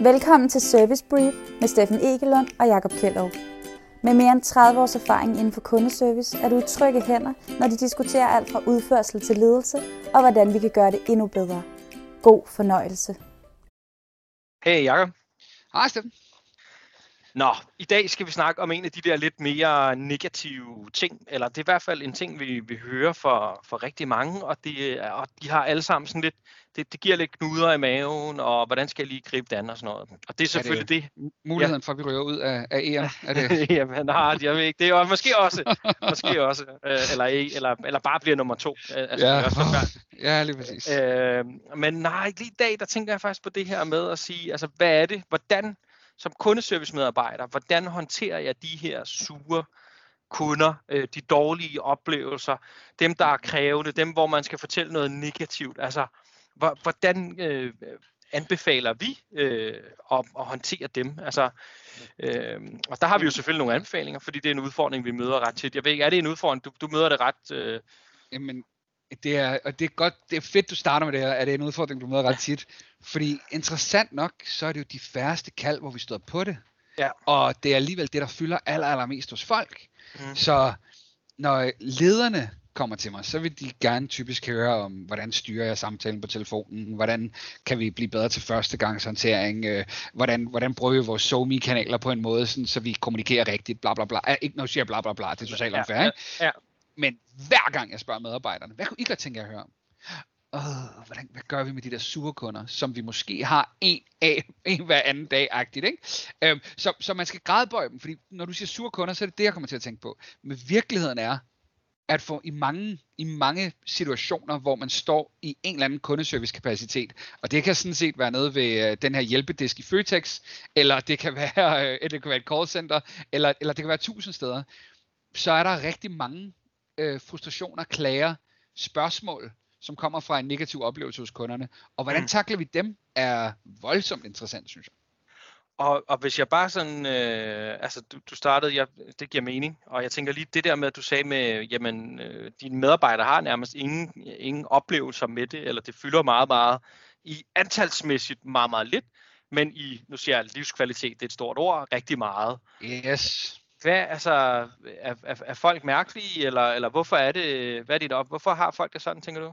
Velkommen til Service Brief med Steffen Egelund og Jakob Kjellov. Med mere end 30 års erfaring inden for kundeservice er du i trygge hænder, når de diskuterer alt fra udførsel til ledelse og hvordan vi kan gøre det endnu bedre. God fornøjelse. Hey Jakob. Hej Steffen. Nå, i dag skal vi snakke om en af de der lidt mere negative ting, eller det er i hvert fald en ting, vi, vi hører for, for rigtig mange, og, det, og de har alle sammen sådan lidt, det, det giver lidt knuder i maven, og hvordan skal jeg lige gribe det og sådan noget. Og det er selvfølgelig er det, det. Muligheden ja. for, at vi ryger ud af, af EM, er det? Jamen, nej, jeg ved ikke. Det er jo måske også, måske også, øh, eller, eller, eller bare bliver nummer to. Øh, altså, ja. Det også ja, lige præcis. Øh, men nej, lige i dag, der tænker jeg faktisk på det her med at sige, altså hvad er det, hvordan som kundeservicemedarbejder, hvordan håndterer jeg de her sure kunder, øh, de dårlige oplevelser, dem der er krævende, dem hvor man skal fortælle noget negativt. Altså, hvordan øh, anbefaler vi øh, at, at håndtere dem? Altså, øh, og der har vi jo selvfølgelig nogle anbefalinger, fordi det er en udfordring, vi møder ret tit. Jeg ved ikke, er det en udfordring, du, du møder det ret... Øh... Jamen, det er, og det er godt, det er fedt, du starter med det her, at det er en udfordring, du møder ret tit. Fordi interessant nok, så er det jo de færreste kald, hvor vi står på det. Ja. Og det er alligevel det, der fylder aller, allermest hos folk. Mm. Så når lederne kommer til mig, så vil de gerne typisk høre om, hvordan styrer jeg samtalen på telefonen, hvordan kan vi blive bedre til førstegangshåndtering, øh, hvordan, hvordan bruger vi vores SoMe-kanaler på en måde, sådan, så vi kommunikerer rigtigt, bla bla bla. Ikke når jeg siger bla bla bla, det er totalt ja, ja, ja. Men hver gang jeg spørger medarbejderne, hvad kunne I godt tænke jer at høre om? Åh, hvordan, hvad gør vi med de der sure kunder, som vi måske har en af en hver anden dag-agtigt, ikke? Øhm, så, så man skal gradbøje dem, fordi når du siger sure kunder, så er det det, jeg kommer til at tænke på. Men virkeligheden er, at for i mange, i mange situationer, hvor man står i en eller anden kundeservice-kapacitet, og det kan sådan set være nede ved øh, den her hjælpedisk i Føtex, eller det kan være, øh, det kan være et callcenter, eller, eller det kan være tusind steder, så er der rigtig mange øh, frustrationer, klager, spørgsmål, som kommer fra en negativ oplevelse hos kunderne. Og hvordan mm. takler vi dem, er voldsomt interessant, synes jeg. Og, og hvis jeg bare sådan, øh, altså du, du startede, jeg, det giver mening, og jeg tænker lige det der med, at du sagde med, jamen øh, dine medarbejdere har nærmest ingen, ingen oplevelser med det, eller det fylder meget, meget i antalsmæssigt meget, meget lidt, men i, nu siger jeg livskvalitet, det er et stort ord, rigtig meget. Yes. Hvad, altså, er, er, er folk mærkelige, eller, eller hvorfor er det, hvad er dit op, hvorfor har folk det sådan, tænker du?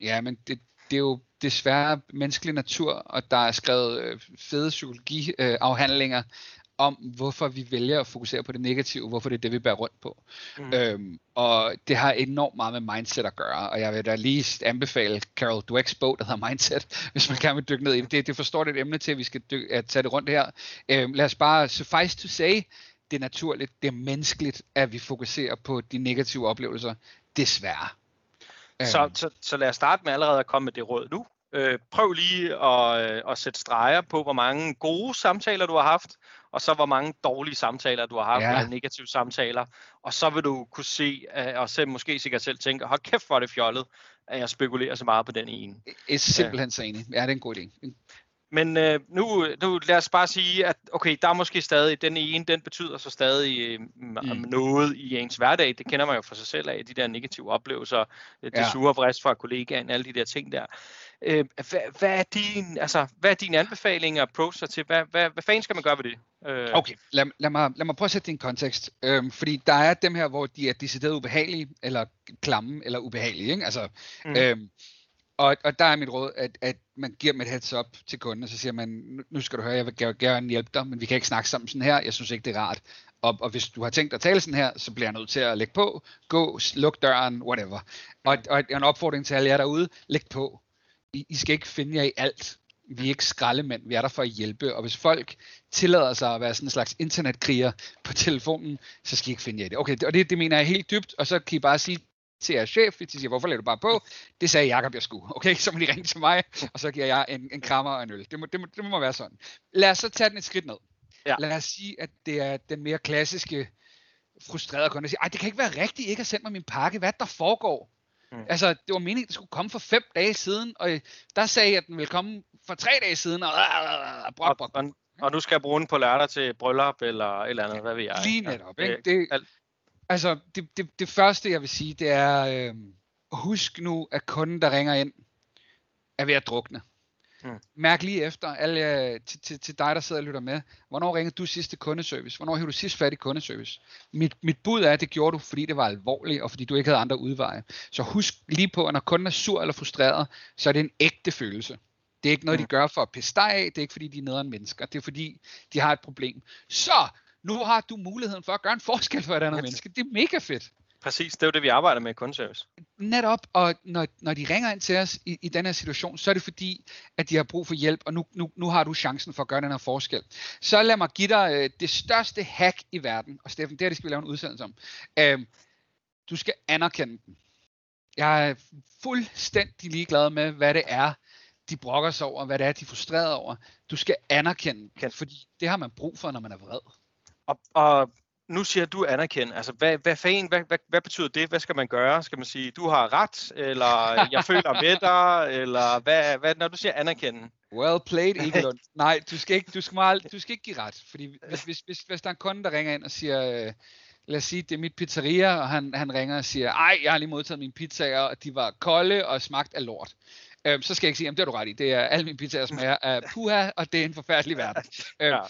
Ja, men det, det er jo desværre menneskelig natur, og der er skrevet øh, fede psykologiafhandlinger øh, om, hvorfor vi vælger at fokusere på det negative, hvorfor det er det, vi bærer rundt på. Mm. Øhm, og det har enormt meget med mindset at gøre, og jeg vil da lige anbefale Carol Dwecks bog, der hedder Mindset, hvis man gerne vil dykke ned i det. Det, det forstår det et emne til, at vi skal dykke, at tage det rundt her. Øhm, lad os bare suffice to say, det er naturligt, det er menneskeligt, at vi fokuserer på de negative oplevelser, desværre. Så, øhm. så, så lad os starte med allerede at komme med det råd nu. Øh, prøv lige at, øh, at sætte streger på, hvor mange gode samtaler du har haft, og så hvor mange dårlige samtaler du har haft, ja. eller negative samtaler. Og så vil du kunne se, øh, og selv, måske sikkert selv tænke, hold kæft hvor er det fjollet, at jeg spekulerer så meget på den ene. Jeg er simpelthen så enig. Ja, det er en god idé. Men øh, nu, nu lad os bare sige, at okay, der er måske stadig, den ene, den betyder så stadig øh, mm. noget i ens hverdag. Det kender man jo for sig selv af, de der negative oplevelser, det ja. sure vrist fra kollegaen, alle de der ting der. Øh, hvad, hvad, er din, altså, hvad er din anbefaling og approach til? Hvad, hvad, hvad fanden skal man gøre ved det? Øh. Okay, lad, lad, mig, lad mig prøve at sætte det i en kontekst. Øhm, fordi der er dem her, hvor de er decideret ubehagelige, eller klamme, eller ubehagelige. Ikke? Altså, mm. øhm, og, og der er mit råd, at, at man giver dem et heads up til kunden, og så siger man, nu skal du høre, jeg vil gerne hjælpe dig, men vi kan ikke snakke sammen sådan her, jeg synes ikke, det er rart. Og, og hvis du har tænkt at tale sådan her, så bliver jeg nødt til at lægge på, gå, luk døren, whatever. Og, og en opfordring til alle jer derude, læg på. I, I skal ikke finde jer i alt. Vi er ikke skraldemænd, vi er der for at hjælpe. Og hvis folk tillader sig at være sådan en slags internetkriger på telefonen, så skal I ikke finde jer i det. Okay, og det, det mener jeg helt dybt, og så kan I bare sige til jeres chef, de siger, hvorfor lader du bare på? Det sagde Jacob, jeg skulle. Okay, så må de ringe til mig, og så giver jeg en, en krammer og en øl. Det må, det, må, det må være sådan. Lad os så tage den et skridt ned. Ja. Lad os sige, at det er den mere klassiske frustrerede kunde, der siger, ej, det kan ikke være rigtigt, ikke at sende mig min pakke. Hvad der foregår? Mm. Altså, det var meningen, at det skulle komme for fem dage siden, og der sagde jeg, at den ville komme for tre dage siden, og, og, og, og, og nu skal jeg bruge den på lørdag til bryllup, eller et eller andet, hvad ved jeg. Lige netop, ikke? Det, Altså, det, det, det første, jeg vil sige, det er, øh, husk nu, at kunden, der ringer ind, er ved at drukne. Mm. Mærk lige efter, alle, til, til, til dig, der sidder og lytter med. Hvornår ringede du sidst til kundeservice? Hvornår havde du sidst fat i kundeservice? Mit, mit bud er, at det gjorde du, fordi det var alvorligt, og fordi du ikke havde andre udveje. Så husk lige på, at når kunden er sur eller frustreret, så er det en ægte følelse. Det er ikke noget, mm. de gør for at pisse dig af. Det er ikke, fordi de er nederen mennesker. Det er, fordi de har et problem. Så nu har du muligheden for at gøre en forskel for et andet menneske. Det er mega fedt. Præcis, det er jo det, vi arbejder med i kundeservice. Netop, og når, når de ringer ind til os i, i den her situation, så er det fordi, at de har brug for hjælp, og nu, nu, nu har du chancen for at gøre den her forskel. Så lad mig give dig øh, det største hack i verden, og Steffen, det her det skal vi lave en udsendelse om. Øh, du skal anerkende den. Jeg er fuldstændig ligeglad med, hvad det er, de brokker sig over, hvad det er, de er frustreret over. Du skal anerkende den, fordi det har man brug for, når man er vred. Og, og nu siger du anerkende. Altså, hvad, hvad, fanden, hvad, hvad, hvad betyder det? Hvad skal man gøre? Skal man sige, du har ret, eller jeg føler med dig, eller hvad, hvad, når du siger anerkende? Well played, Egelund. Nej, du skal ikke, du skal, meget, du skal ikke give ret, fordi hvis, hvis, hvis, hvis der er en kunde, der ringer ind og siger, øh, lad os sige, det er mit pizzeria, og han, han ringer og siger, ej, jeg har lige modtaget mine pizzaer, og de var kolde og smagt af lort. Øhm, så skal jeg ikke sige, at det er du ret i. Det er alle mine pizzaer smager af puha, og det er en forfærdelig verden. Øhm, ja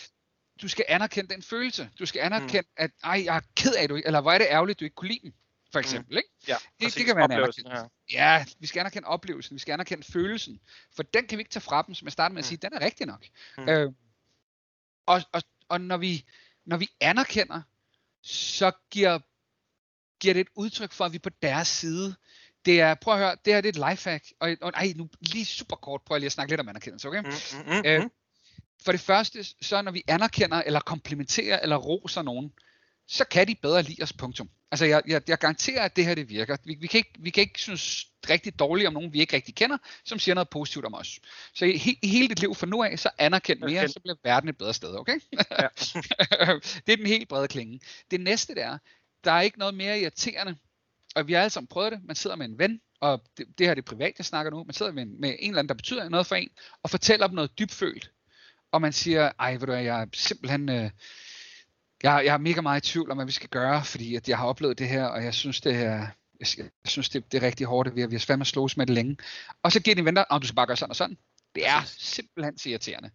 du skal anerkende den følelse. Du skal anerkende, mm. at ej, jeg er ked af, du eller hvor er det ærgerligt, du ikke kunne lide den, for mm. eksempel. Mm. Ikke? Ja, det, det kan være en anerkendelse. Ja. ja, vi skal anerkende oplevelsen, vi skal anerkende følelsen, for den kan vi ikke tage fra dem, som jeg startede med at mm. sige, den er rigtig nok. Mm. Øh, og, og, og når vi, når vi anerkender, så giver, giver det et udtryk for, at vi er på deres side. Det er, prøv at høre, det her det er et lifehack, og, og ej, nu lige super kort, prøv jeg lige at snakke lidt om anerkendelse, okay? Mm, mm, mm, øh, for det første, så når vi anerkender, eller komplimenterer, eller roser nogen, så kan de bedre lide os, punktum. Altså, jeg, jeg, jeg garanterer, at det her det virker. Vi, vi, kan ikke, vi kan ikke synes rigtig dårligt om nogen, vi ikke rigtig kender, som siger noget positivt om os. Så i, i hele dit liv fra nu af, så anerkend mere, okay. så bliver verden et bedre sted, okay? Ja. det er den helt brede klinge. Det næste der, der er ikke noget mere irriterende, og vi har alle sammen prøvet det. Man sidder med en ven, og det, det her er det privat, jeg snakker nu. Man sidder med en, med en eller anden, der betyder noget for en, og fortæller dem noget dybfølt og man siger, ej, ved du hvad, jeg er simpelthen, øh, jeg, jeg er mega meget i tvivl om, hvad vi skal gøre, fordi at jeg har oplevet det her, og jeg synes, det er, jeg, synes, det, det er rigtig hårdt, at vi har, vi har fandme slås med det længe. Og så giver de venter, og du skal bare gøre sådan og sådan. Det er simpelthen så irriterende.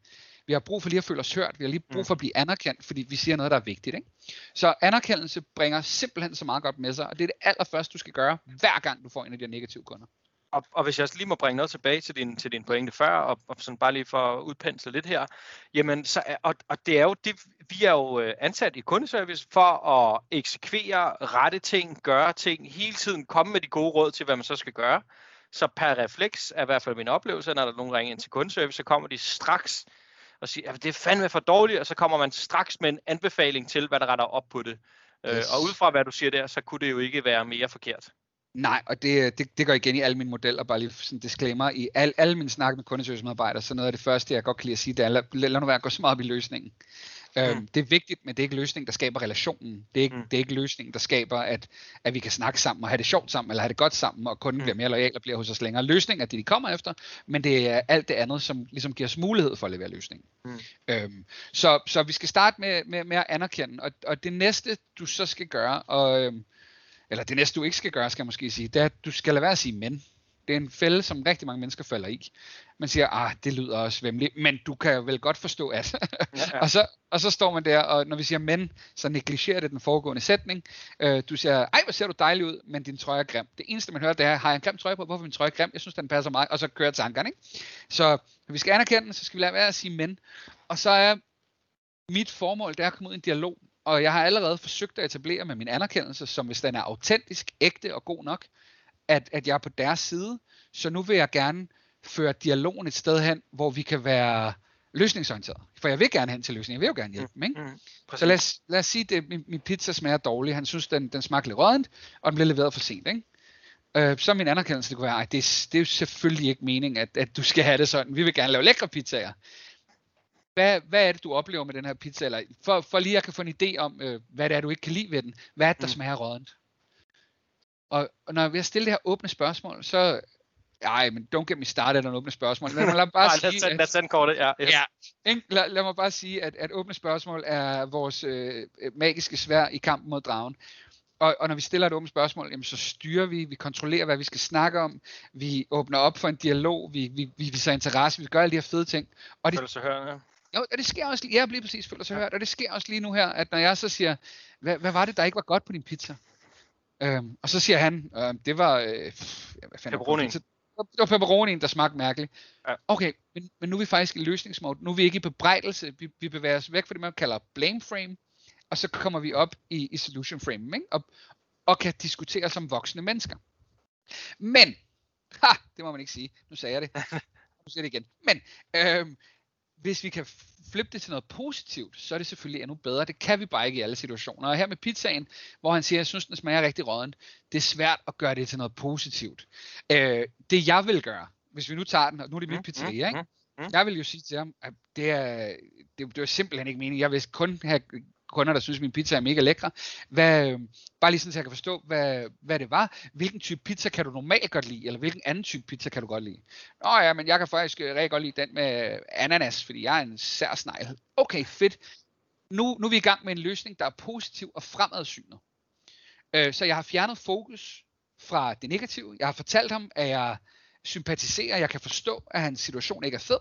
Vi har brug for lige at føle os hørt, vi har lige brug mm. for at blive anerkendt, fordi vi siger noget, der er vigtigt. Ikke? Så anerkendelse bringer simpelthen så meget godt med sig, og det er det allerførste, du skal gøre, hver gang du får en af de negative kunder og, og hvis jeg lige må bringe noget tilbage til din, til din pointe før, og, og sådan bare lige for at udpensle lidt her, jamen, så, og, og det er jo det, vi er jo øh, ansat i kundeservice for at eksekvere rette ting, gøre ting, hele tiden komme med de gode råd til, hvad man så skal gøre. Så per refleks er i hvert fald min oplevelse, når der er nogen ringer ind til kundeservice, så kommer de straks og siger, at det er fandme for dårligt, og så kommer man straks med en anbefaling til, hvad der retter op på det. Øh, yes. og ud fra hvad du siger der, så kunne det jo ikke være mere forkert. Nej, og det, det, det går igen i alle mine modeller, bare lige sådan disclaimer. I al, alle mine snak med kundeservicemedarbejdere, så noget af det første, jeg godt kan lide at sige, det er, lad, lad nu være at gå så meget op i løsningen. Øhm, mm. Øhm, det er vigtigt, men det er ikke løsningen, der skaber relationen. Det er ikke, mm. det er ikke løsningen, der skaber, at, at vi kan snakke sammen og have det sjovt sammen, eller have det godt sammen, og kunden mm. bliver mere lojal og bliver hos os længere. Løsningen er det, de kommer efter, men det er alt det andet, som ligesom giver os mulighed for at levere løsningen. Mm. Øhm, så, så vi skal starte med, med, med at anerkende, og, og det næste, du så skal gøre, og... Øhm, eller det næste du ikke skal gøre, skal jeg måske sige, det er, at du skal lade være at sige men. Det er en fælde, som rigtig mange mennesker falder i. Man siger, ah, det lyder også vemmeligt, men du kan jo vel godt forstå, at... Ja, ja. og, så, og så står man der, og når vi siger men, så negligerer det den foregående sætning. Uh, du siger, ej, hvor ser du dejlig ud, men din trøje er grim. Det eneste, man hører, det er, har jeg en grim trøje på? Hvorfor er min trøje grim? Jeg synes, den passer mig. Og så kører tankerne, ikke? Så vi skal anerkende så skal vi lade være at sige men. Og så er mit formål, det er at komme ud i en dialog og jeg har allerede forsøgt at etablere med min anerkendelse, som hvis den er autentisk, ægte og god nok, at, at jeg er på deres side. Så nu vil jeg gerne føre dialogen et sted hen, hvor vi kan være løsningsorienteret. For jeg vil gerne hen til løsningen. Jeg vil jo gerne hjælpe dem. Ikke? Mm, mm, så lad os, lad os sige, at min, min pizza smager dårligt. Han synes, den, den smager lidt rådent, og den bliver leveret for sent. Ikke? Øh, så min anerkendelse det kunne være, at det, det er jo selvfølgelig ikke meningen, at, at du skal have det sådan. Vi vil gerne lave lækre pizzaer hvad, hvad er det, du oplever med den her pizza? Eller for, for lige at kan få en idé om, øh, hvad det er, du ikke kan lide ved den. Hvad er det, der mm. smager rådent? Og, og når vi har stillet det her åbne spørgsmål, så... Ej, men don't get me started on åbne spørgsmål. Lad mig bare sige... lad, send, lad send kortet, ja. Yes. ja ikke? Lad, lad, mig bare sige, at, at åbne spørgsmål er vores øh, magiske svær i kampen mod dragen. og, og når vi stiller et åbent spørgsmål, jamen, så styrer vi, vi kontrollerer, hvad vi skal snakke om, vi åbner op for en dialog, vi, vi, vi viser interesse, vi gør alle de her fede ting. Og det, hørt, ja. Jo, og det sker også, lige- jeg bliver præcis føler sig hørt, og det sker også lige nu her, at når jeg så siger, hvad, hvad var det, der ikke var godt på din pizza? Øhm, og så siger han, øhm, det var, øh, pff, hvad fanden det pizza? Det var pepperonien, der smagte mærkeligt. Ja. Okay, men, men nu er vi faktisk i løsningsmode. Nu er vi ikke i bebrejdelse. Vi, vi bevæger os væk fra det, man kalder blame frame, og så kommer vi op i, i solution frame, ikke? Og, og kan diskutere som voksne mennesker. Men, ha, det må man ikke sige. Nu sagde jeg det. Nu siger jeg det igen. Men, øhm, hvis vi kan flippe det til noget positivt, så er det selvfølgelig endnu bedre. Det kan vi bare ikke i alle situationer. Og her med pizzaen, hvor han siger, jeg synes, den smager rigtig rådden, det er svært at gøre det til noget positivt. Øh, det jeg vil gøre, hvis vi nu tager den, og nu er det mit Mm, pizzeria, mm, ikke? mm. Jeg vil jo sige til ham, at det er, det, det er simpelthen ikke meningen. Jeg vil kun have kunder, der synes, at min pizza er mega lækre. Hvad, bare lige sådan, så jeg kan forstå, hvad, hvad det var. Hvilken type pizza kan du normalt godt lide, eller hvilken anden type pizza kan du godt lide? Nå ja, men jeg kan faktisk øh, rigtig godt lide den med ananas, fordi jeg er en sær snegl. Okay, fedt. Nu, nu er vi i gang med en løsning, der er positiv og fremadsynet. Øh, så jeg har fjernet fokus fra det negative. Jeg har fortalt ham, at jeg sympatiserer, jeg kan forstå, at hans situation ikke er fed,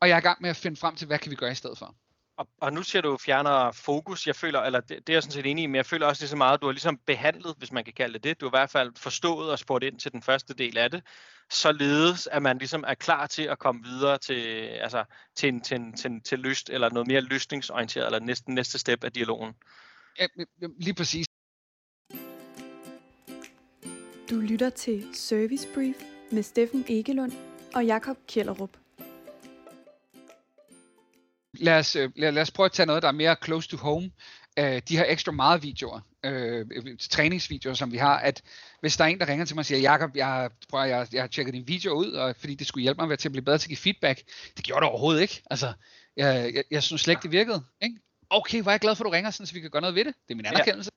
og jeg er i gang med at finde frem til, hvad kan vi gøre i stedet for. Og, og nu siger du fjerner fokus. Jeg føler, eller det, det er jeg sådan set enig i, men jeg føler også lige så meget, at du har ligesom behandlet, hvis man kan kalde det det. Du har i hvert fald forstået og spurgt ind til den første del af det, således at man ligesom er klar til at komme videre til, altså, til, en, til, en, til, en, til lyst, eller noget mere løsningsorienteret, eller næsten næste step af dialogen. Ja, lige præcis. Du lytter til Service Brief med Steffen Egelund og Jakob Kjellerup. Lad os, øh, lad, lad os prøve at tage noget, der er mere close to home. Øh, de her ekstra meget videoer, øh, træningsvideoer, som vi har, at hvis der er en, der ringer til mig og siger, Jakob, jeg, prøver, jeg, jeg har tjekket din video ud, og fordi det skulle hjælpe mig til at blive bedre til at give feedback. Det gjorde det overhovedet ikke. Altså, jeg, jeg, jeg synes slet ikke, det virkede. Ikke? Okay, hvor er jeg glad for, at du ringer, sådan, så vi kan gøre noget ved det. Det er min anerkendelse.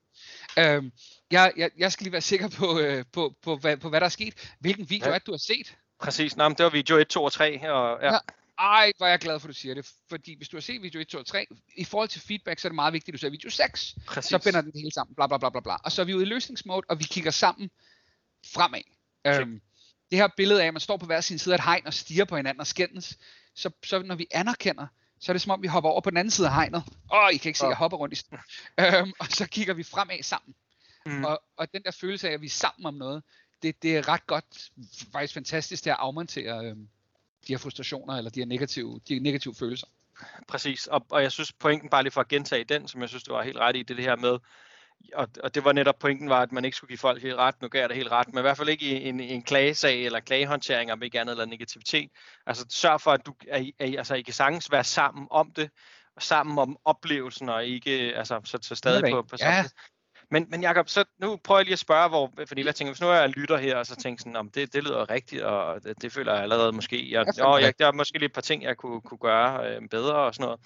Ja. Øhm, jeg, jeg, jeg skal lige være sikker på, øh, på, på, hvad, på, hvad der er sket. Hvilken video ja. er det, du har set? Præcis. Nå, men det var video 1, 2 og 3. Og, ja. Ja. Ej, hvor er jeg glad for, at du siger det. Fordi hvis du har set video 1, 2 og 3, i forhold til feedback, så er det meget vigtigt, at du ser video 6. Præcis. Så binder den det hele sammen, bla bla bla bla bla. Og så er vi ude i løsningsmode, og vi kigger sammen fremad. Øhm, det her billede af, at man står på hver sin side af et hegn og stiger på hinanden og skændes, så, så når vi anerkender, så er det som om, vi hopper over på den anden side af hegnet. Åh, oh, I kan ikke se, Åh. jeg hopper rundt i sten. øhm, Og så kigger vi fremad sammen. Mm. Og, og den der følelse af, at vi er sammen om noget, det, det er ret godt, faktisk fantastisk til at afmontere øhm, de her frustrationer, eller de her negative, de her negative følelser. Præcis, og, og jeg synes pointen, bare lige for at gentage den, som jeg synes, du var helt ret i, det, er det her med, og, og det var netop pointen var, at man ikke skulle give folk helt ret, nu gav jeg det helt ret, men i hvert fald ikke i en, en klagesag eller klagehåndtering om ikke andet eller negativitet. Altså sørg for, at, du, at, I- at, I- altså, I kan sagtens være sammen om det, og sammen om oplevelsen, og ikke, altså, så, så stadig på, på Ja. Men, men Jacob, så nu prøver jeg lige at spørge, hvor, fordi jeg tænker, hvis nu er jeg lytter her, og så tænker sådan, om det, det lyder rigtigt, og det, det føler jeg allerede måske, jeg, Ja, åh, jeg, der er måske lige et par ting, jeg kunne, kunne gøre øh, bedre og sådan noget.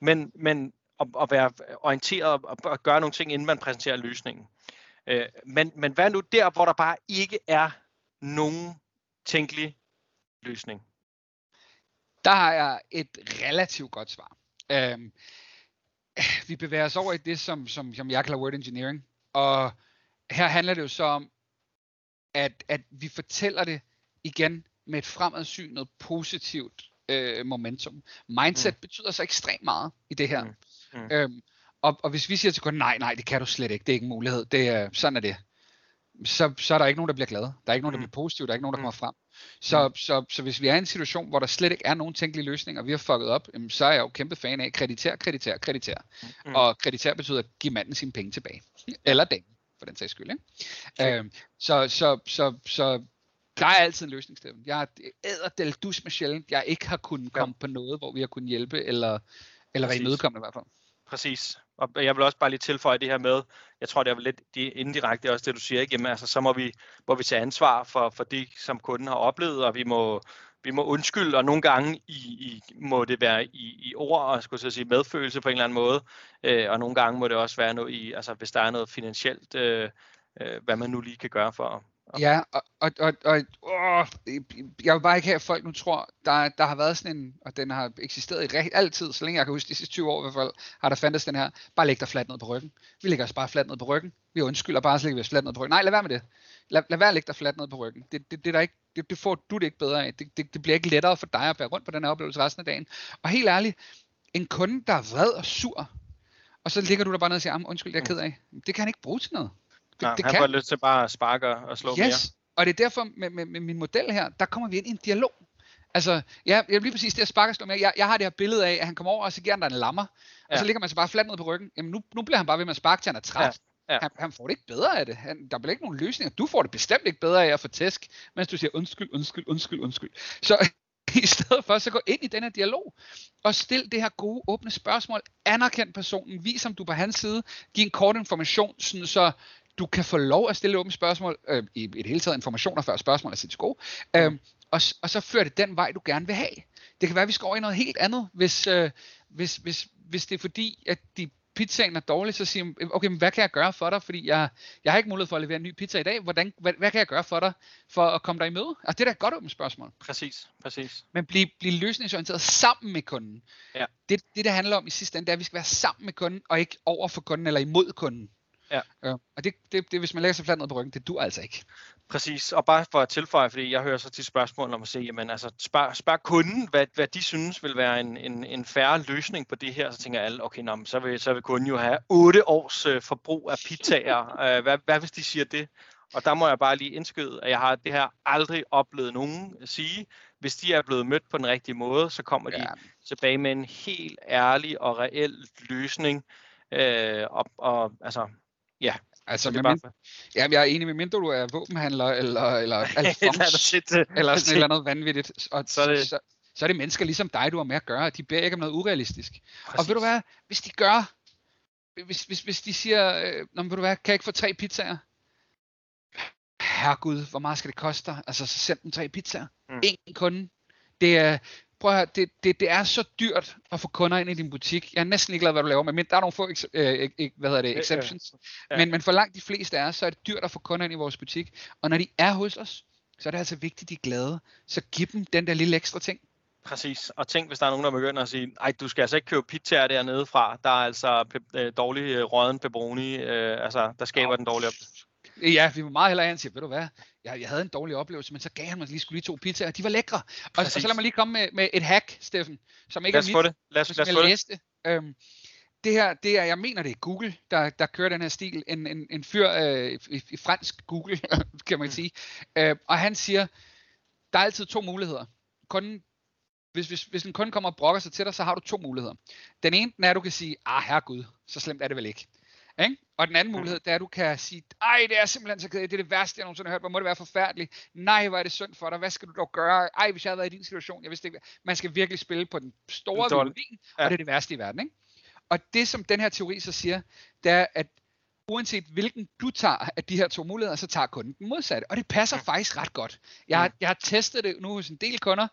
Men, men at, at være orienteret og, og gøre nogle ting, inden man præsenterer løsningen. Øh, men, men hvad nu der, hvor der bare ikke er nogen tænkelig løsning? Der har jeg et relativt godt svar. Øhm, vi bevæger os over i det, som, som, som jeg kalder word engineering. Og her handler det jo så om, at, at vi fortæller det igen med et fremadsynet, positivt øh, momentum. Mindset mm. betyder så ekstremt meget i det her. Mm. Mm. Øhm, og, og hvis vi siger til kunden, nej, nej, det kan du slet ikke, det er ikke en mulighed, det er, sådan er det, så, så er der ikke nogen, der bliver glade. Der er ikke nogen, der Mm. bliver positive, der er ikke nogen, der Mm. kommer frem. Så, så, så hvis vi er i en situation, hvor der slet ikke er nogen tænkelige løsninger, og vi har fucket op, jamen, så er jeg jo kæmpe fan af krediter, krediter, krediter. Mm. Og krediter betyder at give manden sine penge tilbage. Eller damen, for den sags skyld. Ikke? Sure. Øhm, så, så, så, så der er altid en løsningsstemme. Jeg æder del dus med sjældent, jeg ikke har kunnet komme på noget, hvor vi har kunnet hjælpe, eller, eller være imødekommende i hvert fald. Præcis. Og jeg vil også bare lige tilføje det her med, jeg tror det er lidt indirekte også det du siger, ikke? Jamen, altså, så må vi, må vi tage ansvar for, for det, som kunden har oplevet, og vi må, vi må undskylde, og nogle gange i, i, må det være i, i ord, og skulle så sige medfølelse på en eller anden måde, øh, og nogle gange må det også være noget i, altså hvis der er noget finansielt, øh, øh, hvad man nu lige kan gøre for Ja, og, og, og, og åh, jeg vil bare ikke have, at folk nu tror, der, der har været sådan en, og den har eksisteret i rigt, altid, så længe jeg kan huske de sidste 20 år i hvert fald, har der fandtes den her, bare læg dig fladt ned på ryggen. Vi lægger os bare fladt ned på ryggen. Vi undskylder bare, så lægger vi os fladt ned på ryggen. Nej, lad være med det. Lad, lad være at lægge dig fladt ned på ryggen. Det, det, det, der ikke, det, det får du det ikke bedre af. Det, det, det bliver ikke lettere for dig at bære rundt på den her oplevelse resten af dagen. Og helt ærligt, en kunde, der er vred og sur, og så ligger du der bare ned og siger, undskyld, jeg er ked af. Det kan han ikke bruge til noget. Det, det han kan. får lyst til bare at sparke og slå yes. mere. Og det er derfor med, med, med min model her, der kommer vi ind i en dialog. Altså, ja, jeg lige præcis det at sparke og slå mere. Jeg, jeg har det her billede af, at han kommer over, og så giver han dig en lammer. Ja. Og så ligger man så bare fladt ned på ryggen. Jamen nu, nu bliver han bare ved med at sparke til, han er træt. Ja. Ja. Han, han får det ikke bedre af det. Han, der bliver ikke nogen løsninger. Du får det bestemt ikke bedre af at få tæsk, mens du siger undskyld, undskyld, undskyld, undskyld. Så i stedet for, så gå ind i den her dialog, og stil det her gode, åbne spørgsmål. Anerkend personen, vis om du er på hans side, giv en kort information, sådan så du kan få lov at stille åbne spørgsmål, øh, i, i det hele taget informationer før spørgsmål er sit sko, øh, og, og så fører det den vej, du gerne vil have. Det kan være, at vi skal over i noget helt andet, hvis, øh, hvis, hvis, hvis det er fordi, at de pizzaen er dårlig, så siger okay, men hvad kan jeg gøre for dig? Fordi jeg, jeg har ikke mulighed for at levere en ny pizza i dag. Hvordan, hvad, hvad kan jeg gøre for dig, for at komme dig i møde? Altså, det er da et godt åbent spørgsmål. Præcis, præcis. Men bliv, bliv løsningsorienteret sammen med kunden. Ja. Det, det, der handler om i sidste ende, det er, at vi skal være sammen med kunden, og ikke over for kunden eller imod kunden. Ja. ja. Og det, det, det, hvis man lægger sig fladt ned på ryggen, det dur altså ikke. Præcis, og bare for at tilføje, fordi jeg hører så til spørgsmål om at se, jamen altså, spørg, spørg kunden, hvad, hvad de synes vil være en, en, en færre løsning på det her, så tænker alle, okay, nå, så, vil, så vil kunden jo have 8 års øh, forbrug af pizzaer. øh, hvad, hvad hvis de siger det? Og der må jeg bare lige indskyde, at jeg har det her aldrig oplevet nogen sige. Hvis de er blevet mødt på den rigtige måde, så kommer de ja. tilbage med en helt ærlig og reel løsning. Øh, og, og altså, ja, Altså, med min, ja, jeg er enig med mindre du er våbenhandler, eller, eller alfons, eller sådan et eller andet vanvittigt. Og så, er det, så, så er det mennesker ligesom dig, du har med at gøre. De beder ikke om noget urealistisk. Præcis. Og ved du hvad, hvis de gør, hvis, hvis, hvis de siger, øh, Nå, ved du hvad, kan jeg ikke få tre pizzaer? Herregud, hvor meget skal det koste Altså, så send dem tre pizzaer. Mm. En kunde. Det er, prøv at høre, det, det, det er så dyrt at få kunder ind i din butik. Jeg er næsten ikke glad, hvad du laver, men der er nogle få øh, hvad hedder det, exceptions. Ja. Men, men for langt de fleste er, så er det dyrt at få kunder ind i vores butik. Og når de er hos os, så er det altså vigtigt, at de er glade. Så giv dem den der lille ekstra ting. Præcis. Og tænk, hvis der er nogen, der begynder at sige, ej, du skal altså ikke købe pizzaer dernede fra. Der er altså pe- øh, dårlig øh, råden pepperoni, øh, altså, der skaber ja. den dårlige. Ja, vi var meget hellere, han siger, ved du hvad, jeg, jeg havde en dårlig oplevelse, men så gav han mig lige, skulle lige to pizzaer, og de var lækre. Og, og så lad mig lige komme med, med et hack, Steffen, som ikke lad os er mit, det. Lad os, lad os få læste. det. Øhm, det her, det er, jeg mener det er Google, der, der kører den her stil. En, en, en fyr øh, i, i fransk Google, kan man mm. sige. Øh, og han siger, der er altid to muligheder. Kunden, hvis, hvis, hvis en kunde kommer og brokker sig til dig, så har du to muligheder. Den ene den er, at du kan sige, ah herregud, så slemt er det vel ikke. Ikke? Og den anden mulighed, det er, at du kan sige, ej, det er simpelthen så kedeligt, det er det værste, jeg nogensinde har hørt, hvor må det være forfærdeligt, nej, hvor er det synd for dig, hvad skal du dog gøre, ej, hvis jeg havde været i din situation, jeg vidste ikke, man skal virkelig spille på den store violin, ja. og det er det værste i verden, ikke? Og det, som den her teori så siger, det er, at uanset hvilken du tager af de her to muligheder, så tager kunden den modsatte. Og det passer ja. faktisk ret godt. Jeg har, jeg har testet det nu hos en del kunder,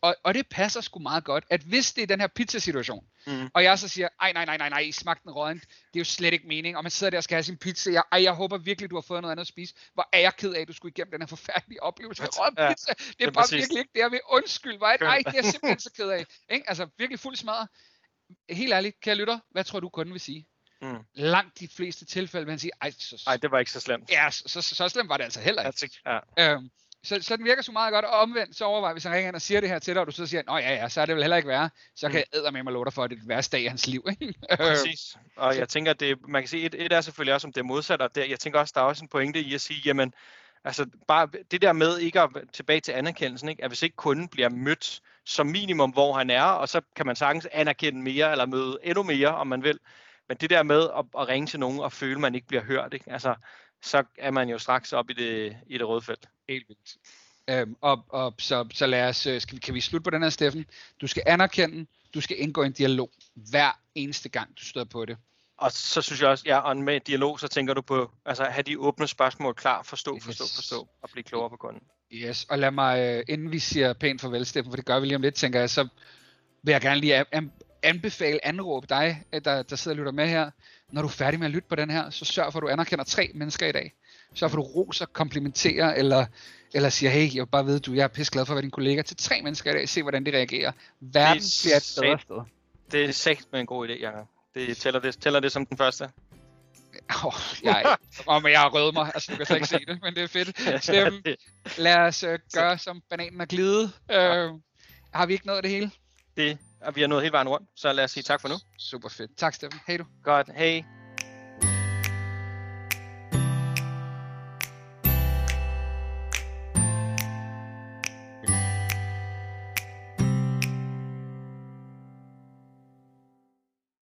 og, og det passer sgu meget godt, at hvis det er den her pizza-situation, mm. og jeg så siger, ej nej nej nej nej, smag den rådent, det er jo slet ikke mening, og man sidder der og skal have sin pizza, jeg, ej jeg håber virkelig, du har fået noget andet at spise, hvor er jeg ked af, at du skulle igennem den her forfærdelige oplevelse med rådent ja, pizza, det er, det bare præcis. virkelig ikke det, jeg vil undskylde, hvor ej, det er simpelthen så ked af, ikke? altså virkelig fuld smadret. Helt ærligt, kære lytter, hvad tror du kunden vil sige? Mm. Langt de fleste tilfælde vil han sige, ej, så, ej, det var ikke så slemt. Ja, så, så, så slemt var det altså heller ikke. Ja. Øhm, så, så den virker så meget godt, og omvendt så overvej, hvis han ringer ind og siger det her til dig, og du så siger, nå ja, ja, så er det vel heller ikke værre, så kan mm. jeg med mig love dig for, at det er det værste dag i hans liv. Ikke? Præcis, og jeg tænker, at det, man kan sige, et, et er selvfølgelig også, om det er modsat, og det, jeg tænker også, der er også en pointe i at sige, jamen, altså bare det der med ikke at tilbage til anerkendelsen, ikke? at hvis ikke kunden bliver mødt som minimum, hvor han er, og så kan man sagtens anerkende mere, eller møde endnu mere, om man vil, men det der med at, at ringe til nogen og føle, at man ikke bliver hørt, ikke? Altså, så er man jo straks op i det, i det røde felt. Helt vildt. Øhm, og, og så, så lad os, øh, skal vi, kan vi slutte på den her, Steffen? Du skal anerkende, du skal indgå i en dialog hver eneste gang, du støder på det. Og så synes jeg også, ja, og med dialog, så tænker du på, altså have de åbne spørgsmål klar, forstå, forstå, yes. forstå, og blive klogere på kunden. Yes, og lad mig, øh, inden vi siger pænt farvel, Steffen, for det gør vi lige om lidt, tænker jeg, så vil jeg gerne lige anbefale, anråbe dig, der, der sidder og lytter med her. Når du er færdig med at lytte på den her, så sørg for, at du anerkender tre mennesker i dag. Så får du ros og komplimenterer, eller, eller siger, hey, jeg bare vide, du jeg er pisse glad for at være din kollega til tre mennesker i dag. Se, hvordan de reagerer. Verden Det er bliver et bedre sted. Det er sagt med en god idé, Jacob. Det tæller, det tæller det som den første. Oh, jeg, oh, men jeg har røget mig, altså du kan slet ikke se det, men det er fedt. Steffen, lad os uh, gøre som bananen er glide. Uh, har vi ikke nået det hele? det, og vi har nået hele vejen rundt, så lad os sige tak for nu. Super fedt. Tak, Steffen. Hej du. Godt, hej.